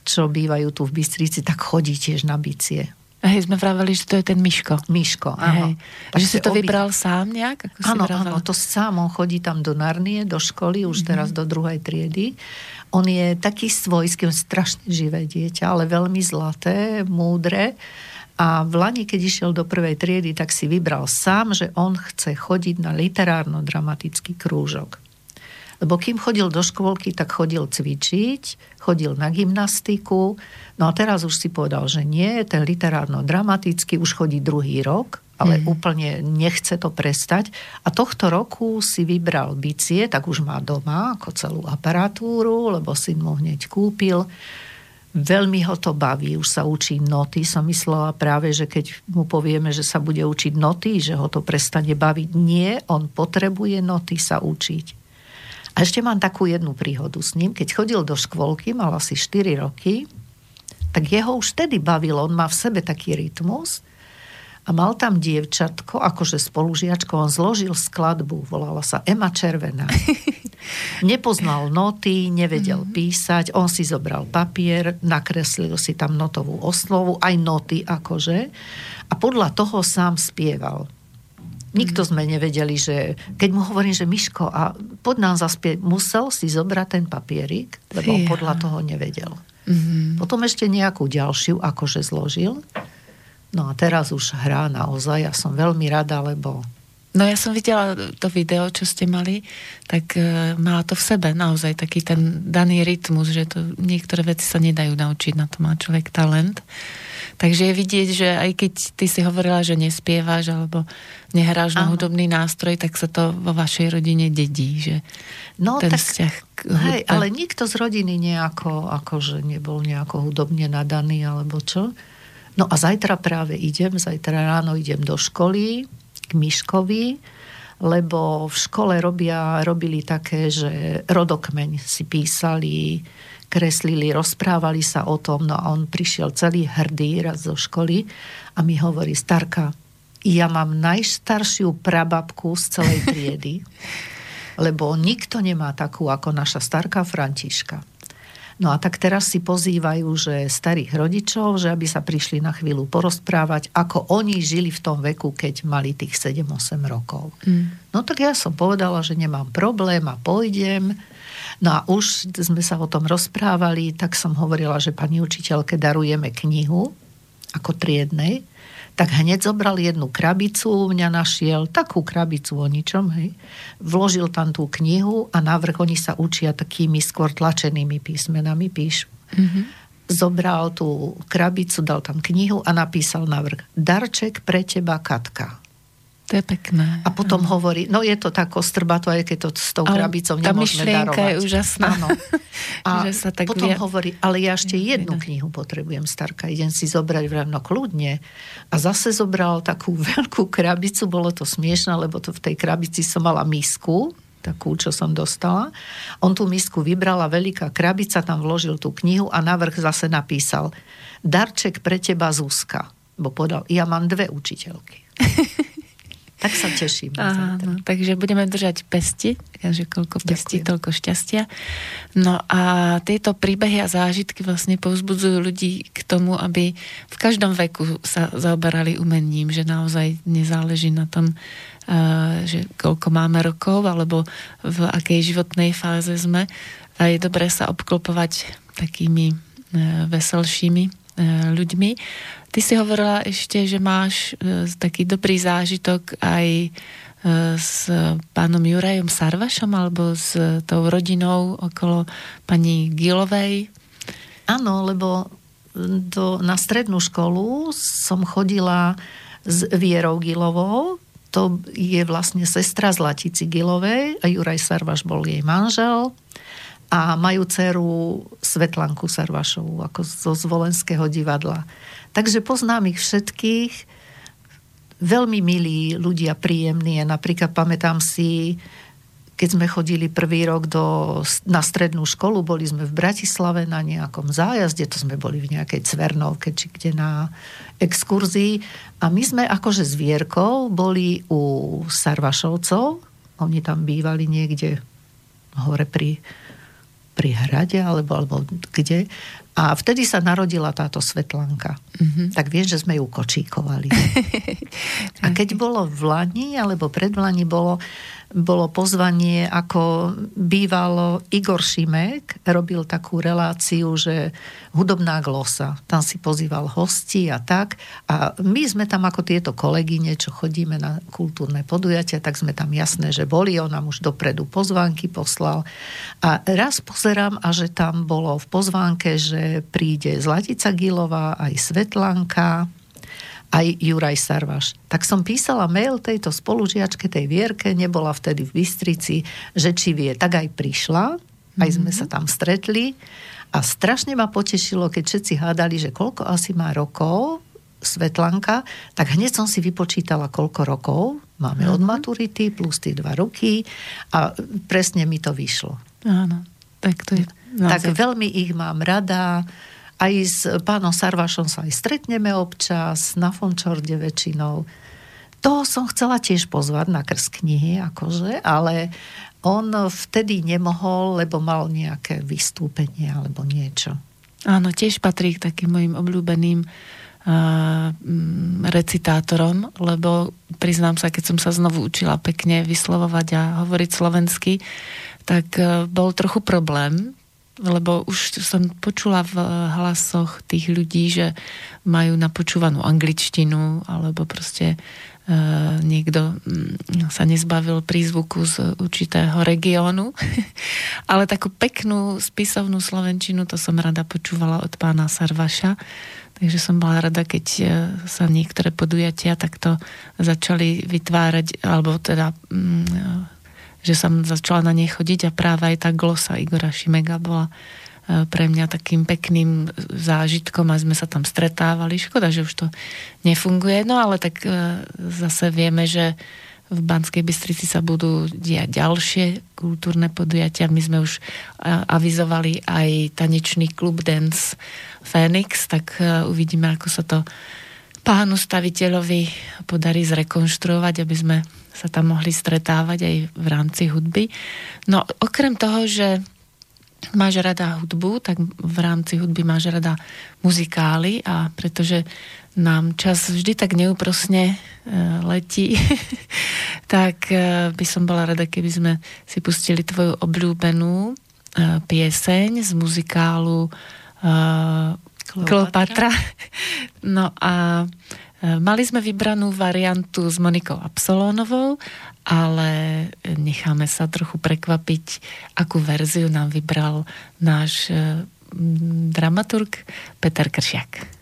C: čo bývajú tu v Bystrici, tak chodí tiež na bicie.
A: Hej, sme vraveli, že to je ten Miško.
C: Miško, áno.
A: Hej. Že si to
C: obi-
A: vybral sám nejak? Ako
C: Áno, áno, to sám, on chodí tam do Narnie, do školy, už
A: Mhm.
C: teraz do druhej triedy. On je taký svojský, on strašne živé dieťa, ale veľmi zlaté, múdre. A v Lani, keď išiel do prvej triedy, tak si vybral sám, že on chce chodiť na literárno-dramatický krúžok. Lebo kým chodil do škôlky, tak chodil cvičiť, chodil na gymnastiku. No a teraz už si povedal, že nie, ten literárno-dramatický už chodí druhý rok, ale mm. úplne nechce to prestať. A tohto roku si vybral bicie, tak už má doma ako celú aparatúru, lebo syn mu hneď kúpil. Veľmi ho to baví, už sa učí noty. Som myslela práve, že keď mu povieme, že sa bude učiť noty, že ho to prestane baviť. Nie, on potrebuje noty sa učiť. A ešte mám takú jednu príhodu s ním. Keď chodil do škôlky, mal asi 4 roky, tak jeho už vtedy bavilo. On má v sebe taký rytmus a mal tam dievčatko, akože spolužiačko, on zložil skladbu, volala sa Ema Červená. Nepoznal noty, nevedel písať, on si zobral papier, nakreslil si tam notovú oslovu, aj noty akože, a podľa toho sám spieval. Nikto sme nevedeli, že keď mu hovorím, že Miško, a poď nám zaspieť, musel si zobrať ten papierik, lebo
A: Fíha.
C: podľa toho nevedel.
A: Mhm.
C: Potom ešte nejakú ďalšiu akože zložil. No a teraz už hrá naozaj. Ja som veľmi rada, lebo
A: No ja som videla to video, čo ste mali, tak e, má to v sebe naozaj taký ten daný rytmus, že to niektoré veci sa nedajú naučiť, na to má človek talent. Takže je vidieť, že aj keď ty si hovorila, že nespievaš alebo nehráš na hudobný nástroj, tak sa to vo vašej rodine dedí, že
C: No,
A: ten
C: tak-
A: vzťah k
C: Hej,
A: hudbe.
C: ale nikto z rodiny nejako, akože nebol nejako hudobne nadaný, alebo čo. No a zajtra práve idem, zajtra ráno idem do školy k Miškovi, lebo v škole robia, robili také, že rodokmeň si písali, kreslili, rozprávali sa o tom, no a on prišiel celý hrdý raz zo školy a mi hovorí, Starka, ja mám najstaršiu prababku z celej triedy, lebo nikto nemá takú ako naša starka Františka. No a tak teraz si pozývajú, že starých rodičov, že aby sa prišli na chvíľu porozprávať, ako oni žili v tom veku, keď mali tých 7-8 rokov.
A: Mm.
C: No tak ja som povedala, že nemám problém a pôjdem. No a už sme sa o tom rozprávali, tak som hovorila, že pani učiteľke darujeme knihu ako triednej, tak hneď zobral jednu krabicu, u mňa našiel takú krabicu o ničom, hej. Vložil tam tú knihu a navrh oni sa učia takými skôr tlačenými písmenami, píšu.
A: Mhm.
C: Zobral tú krabicu, dal tam knihu a napísal navrh. Darček pre teba, Katka.
A: To je pekné.
C: A potom hovorí, no je to tak ostrbato, aj keď to s tou krabicou
A: tá
C: nemôžeme darovať.
A: je úžasná.
C: Áno. A
A: Že sa tak
C: potom
A: vie-
C: hovorí, ale ja ešte jednu
A: Inak.
C: knihu potrebujem, starka, idem si zobrať vrem, no kľudne. A zase zobral takú veľkú krabicu, bolo to smiešne, lebo to v tej krabici som mala misku, takú, čo som dostala. On tú misku vybrala, veľká krabica, tam vložil tú knihu a navrh zase napísal Darček pre teba, Zuzka. Bo povedal, ja mám dve učiteľky. Tak sa teším.
A: Áno, takže budeme držať pesti, takže koľko pestí,
C: Ďakujem.
A: toľko šťastia. No a tieto príbehy a zážitky vlastne povzbudzujú ľudí k tomu, aby v každom veku sa zaoberali umením, že naozaj nezáleží na tom, eh, že koľko máme rokov, alebo v akej životnej fáze sme. A je dobré sa obklopovať takými eh, veselšími ľuďmi. Ty si hovorila ešte, že máš eh, taký dobrý zážitok aj eh, s pánom Jurajom Sarvašom alebo s tou rodinou okolo pani Gilovej.
C: Áno, lebo do, na strednú školu som chodila s Vierou Gilovou, to je vlastne sestra Zlatici Gilovej a Juraj Sarvaš bol jej manžel a majú dceru Svetlanku Sarvašovú ako zo Zvolenského divadla. Takže poznám ich všetkých, veľmi milí ľudia, príjemní. Napríklad pamätám si, keď sme chodili prvý rok do, na strednú školu, boli sme v Bratislave na nejakom zájazde, to sme boli v nejakej Cvernovke, či kde na exkurzii. A my sme akože s Vierkou boli u Sarvašovcov, oni tam bývali niekde hore pri, pri hrade, alebo, alebo kde. A vtedy sa narodila táto Svetlanka. Mm-hmm. Tak vieš, že sme ju kočíkovali. A keď bolo v Lani, alebo pred Lani bolo, bolo pozvanie, ako bývalo Igor Šimek, robil takú reláciu, že hudobná glosa. Tam si pozýval hosti a tak. A my sme tam ako tieto kolegyne, čo chodíme na kultúrne podujatia, tak sme tam jasné, že boli. On nám už dopredu pozvánky poslal. A raz pozerám, a že tam bolo v pozvánke, že príde Zlatica Gilová, aj Svetlanka, aj Juraj Sarvaš. Tak som písala mail tejto spolužiačke, tej Vierke, nebola vtedy v Bystrici, že či vie, tak aj prišla, aj sme sa tam stretli a strašne ma potešilo, keď všetci hádali, že koľko asi má rokov Svetlanka, tak hneď som si vypočítala, koľko rokov máme od maturity, plus tie dva roky a presne mi to vyšlo.
A: Áno, tak to je
C: Tak veľmi ich mám rada. Aj s pánom Sarvašom sa aj stretneme občas, na Fončorde väčšinou. Toho som chcela tiež pozvať na krst knihy, akože, ale on vtedy nemohol, lebo mal nejaké vystúpenie alebo niečo.
A: Áno, tiež patrí k takým mojim obľúbeným mm, recitátorom, lebo priznám sa, keď som sa znovu učila pekne vyslovovať a hovoriť slovensky, tak uh, bol trochu problém, lebo už som počula v hlasoch tých ľudí, že majú napočúvanú angličtinu, alebo proste uh, niekto mm, sa nezbavil prízvuku z určitého regiónu. Ale takú peknú spisovnú slovenčinu, to som rada počúvala od pána Sarvaša. Takže som bola rada, keď e, sa niektoré podujatia takto začali vytvárať, alebo teda mm, že som začala na nej chodiť a práve aj tá glosa Igora Šimega bola e, pre mňa takým pekným zážitkom a sme sa tam stretávali. Škoda, že už to nefunguje, no ale tak e, zase vieme, že v Banskej Bystrici sa budú diať ďalšie kultúrne podujatia. My sme už e, avizovali aj tanečný klub Dance Phoenix, tak uvidíme, ako sa to pánu staviteľovi podarí zrekonštruovať, aby sme sa tam mohli stretávať aj v rámci hudby. No okrem toho, že máš rada hudbu, tak v rámci hudby máš rada muzikály a pretože nám čas vždy tak neúprosne e, letí, tak e, by som bola rada, keby sme si pustili tvoju obľúbenú e, pieseň z muzikálu Kleopatra. No a Mali sme vybranú variantu s Monikou Absolónovou, ale necháme sa trochu prekvapiť, akú verziu nám vybral náš dramaturg Peter Kršiak.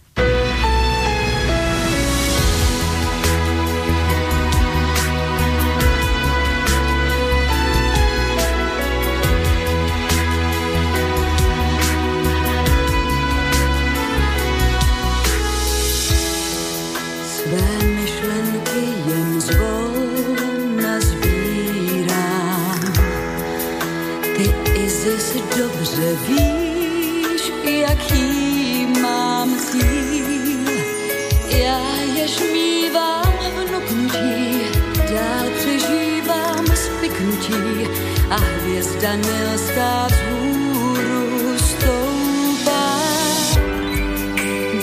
E: A hvězda nelská vzhůru stoupá.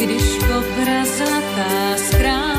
E: Když kopra zlatá skrámou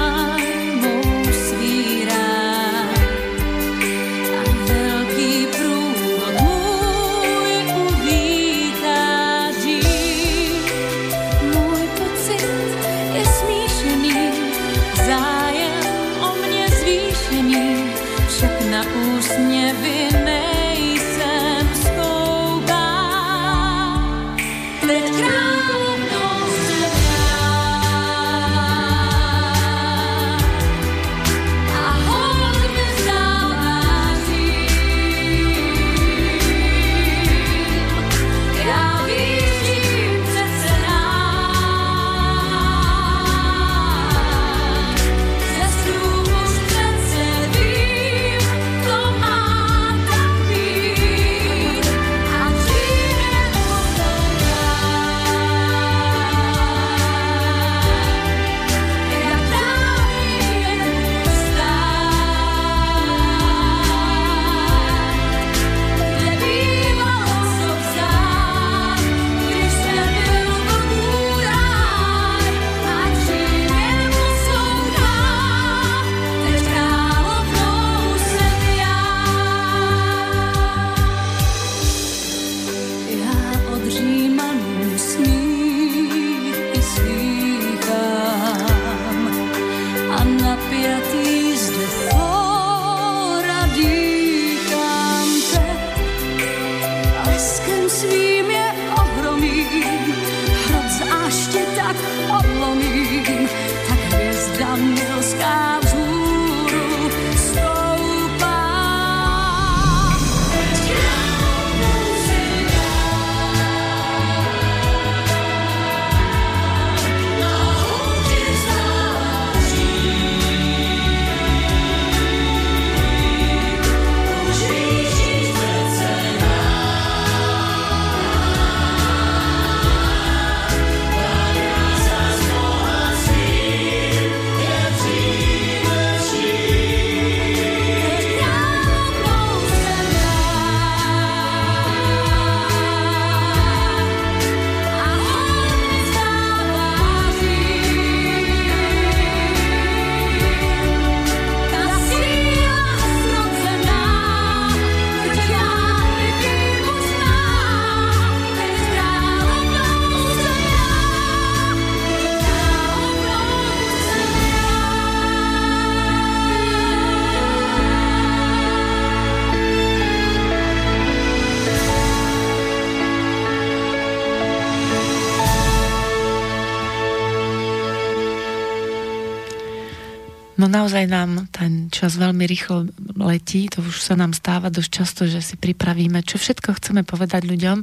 A: naozaj nám ten čas veľmi rýchlo letí, to už sa nám stáva dosť často, že si pripravíme, čo všetko chceme povedať ľuďom,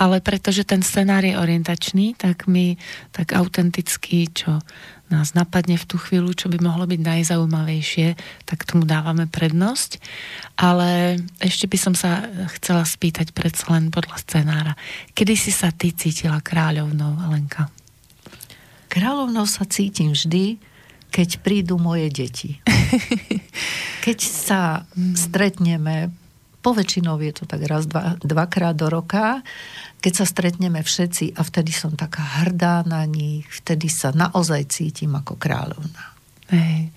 A: ale pretože ten scenár je orientačný, tak my tak autenticky, čo nás napadne v tú chvíľu, čo by mohlo byť najzaujímavejšie, tak tomu dávame prednosť. Ale ešte by som sa chcela spýtať predsa len podľa scenára. Kedy si sa ty cítila kráľovnou, Alenka?
C: Kráľovnou sa cítim vždy, keď prídu moje deti. Keď sa stretneme, poväčšinou je to tak raz, dva, dvakrát do roka, keď sa stretneme všetci a vtedy som taká hrdá na nich, vtedy sa naozaj cítim ako kráľovna.
A: Hej.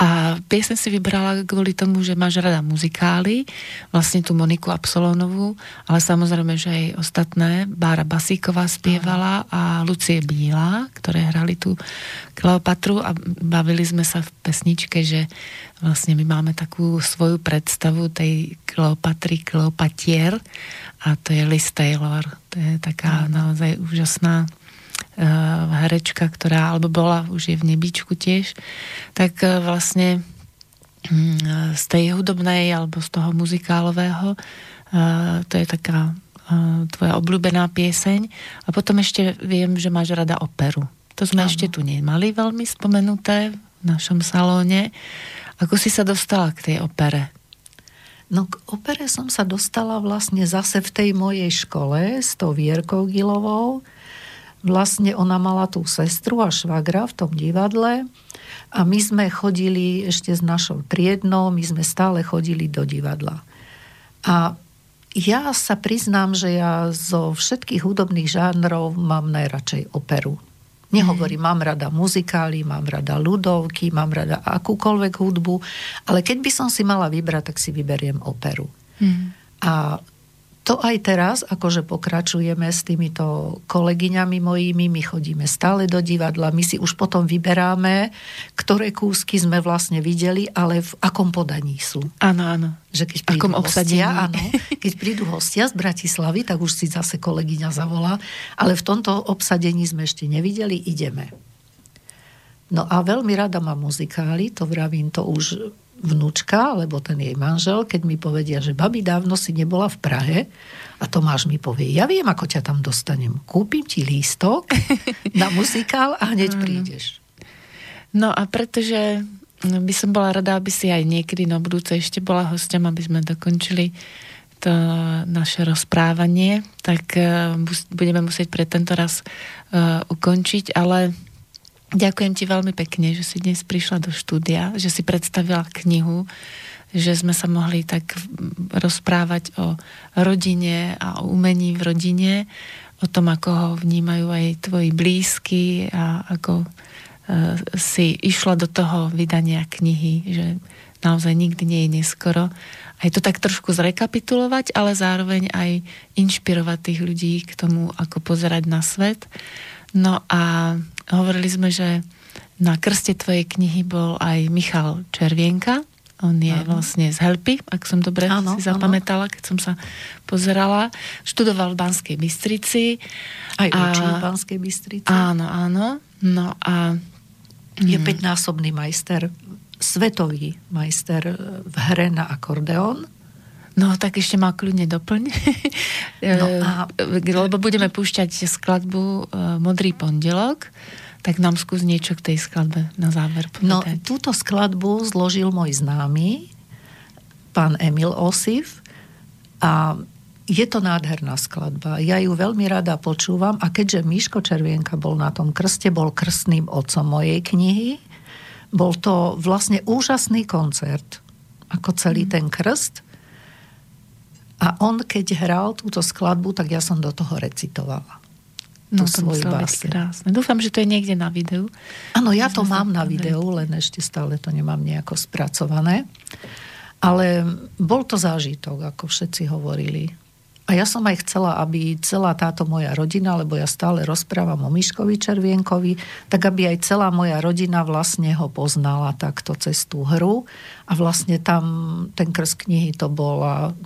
A: A piesen si vybrala kvôli tomu, že máš rada muzikály, vlastne tú Moniku Absolónovú, ale samozrejme, že aj ostatné. Bára Basíková spievala a Lucie Bílá, ktoré hrali tú Kleopatru a bavili sme sa v pesničke, že vlastne my máme takú svoju predstavu tej Kleopatry, Kleopatier a to je Liz Taylor. To je taká naozaj úžasná herečka, ktorá, alebo bola, už je v nebíčku tiež, tak uh, vlastne mm, z tej hudobnej alebo z toho muzikálového uh, to je taká tvoja obľúbená pieseň a potom ešte viem, že máš rada operu. To sme
C: Áno.
A: ešte tu nemali veľmi spomenuté v našom salóne. Ako si sa dostala k tej opere?
C: No k opere som sa dostala vlastne zase v tej mojej škole s tou Vierkou Gilovou. Vlastne ona mala tú sestru a švagra v tom divadle a my sme chodili ešte s našou triednou, my sme stále chodili do divadla. A ja sa priznám, že ja zo všetkých hudobných žánrov mám najradšej operu. Nehovorím, mám rada muzikály, mám rada ľudovky, mám rada akúkoľvek hudbu, ale keď by som si mala vybrať, tak si vyberiem operu.
A: Mm.
C: A to aj teraz, akože pokračujeme s týmito kolegyňami mojimi, my chodíme stále do divadla, my si už potom vyberáme, ktoré kúsky sme vlastne videli, ale v akom podaní sú.
A: Áno, áno.
C: Že keď prídu
A: Akom
C: hostia, áno, keď prídu hostia z Bratislavy, tak už si zase kolegyňa zavolá, ale v tomto obsadení sme ešte nevideli, ideme. No a veľmi rada má muzikály, to vravím to už vnúčka, alebo ten jej manžel, keď mi povedia, že babi dávno si nebola v Prahe a Tomáš mi povie, ja viem, ako ťa tam dostanem. Kúpim ti lístok na muzikál a hneď prídeš.
A: No a pretože by som bola rada, aby si aj niekedy na budúce ešte bola hostom, aby sme dokončili to naše rozprávanie, tak eh, budeme musieť pre tento raz uh, ukončiť, ale ďakujem ti veľmi pekne, že si dnes prišla do štúdia, že si predstavila knihu, že sme sa mohli tak rozprávať o rodine a o umení v rodine, o tom, ako ho vnímajú aj tvoji blízky a ako eh, si išla do toho vydania knihy, že naozaj nikdy nie je neskoro. Aj to tak trošku zrekapitulovať, ale zároveň aj inšpirovať tých ľudí k tomu, ako pozerať na svet. No a hovorili sme, že na krste tvojej knihy bol aj Michal Červienka. On je
C: Áno.
A: vlastne z Helpy, ak som dobre
C: Áno,
A: si zapamätala, keď som sa pozerala. Študoval v Banskej Bystrici.
C: Aj
A: A-
C: učí v Banskej Bystrici.
A: Áno, áno. No a
C: Je päťnásobný majster, svetový majster v hre na akordeón.
A: No, tak ešte ma kľudne doplň.
C: No a-
A: Lebo budeme púšťať skladbu e, Modrý pondelok, tak nám skús niečo k tej skladbe na záver
C: No,
A: povedať.
C: túto skladbu zložil môj známy, pán Emil Osif a je to nádherná skladba. Ja ju veľmi rada počúvam a keďže Miško Červienka bol na tom krste, bol krstným otcom mojej knihy, bol to vlastne úžasný koncert, ako celý ten krst. A on, keď hral túto skladbu, tak ja som do toho recitovala.
A: no, to
C: svoju
A: krásne. Dúfam, že to je niekde na videu.
C: Áno, ja to mám na videu, len ešte stále to nemám nejako spracované. Ale bol to zážitok, ako všetci hovorili. A ja som aj chcela, aby celá táto moja rodina, lebo ja stále rozprávam o Miškovi Červienkovi, tak aby aj celá moja rodina vlastne ho poznala takto cez tú hru. A vlastne tam ten krst knihy to bola,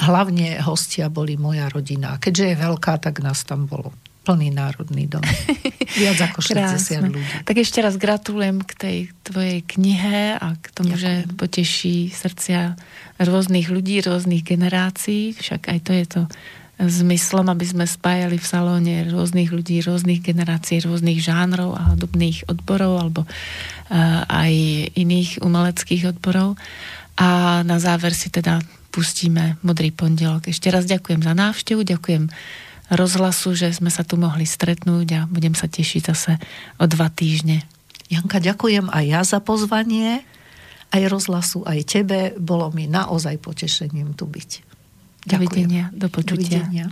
C: hlavne hostia boli moja rodina. Keďže je veľká, tak nás tam bolo plný národný dom. Viac ako 60
A: Krásne.
C: ľudí.
A: Tak ešte raz gratulujem k tej tvojej knihe a k tomu, že
C: Ďakujem.
A: poteší srdcia rôznych ľudí, rôznych generácií. Však aj to je to zmyslom, aby sme spájali v salóne rôznych ľudí, rôznych generácií, rôznych žánrov a hudobných odborov alebo uh, aj iných umeleckých odborov. A na záver si teda pustíme Modrý pondelok. Ešte raz ďakujem za návštevu, ďakujem rozhlasu, že sme sa tu mohli stretnúť a budem sa tešiť zase o dva týždne.
C: Janka, ďakujem aj ja za pozvanie, aj rozhlasu, aj tebe. Bolo mi naozaj potešením tu byť. Ďakujem.
A: Dovidenia, do počutia.
C: Dovidenia.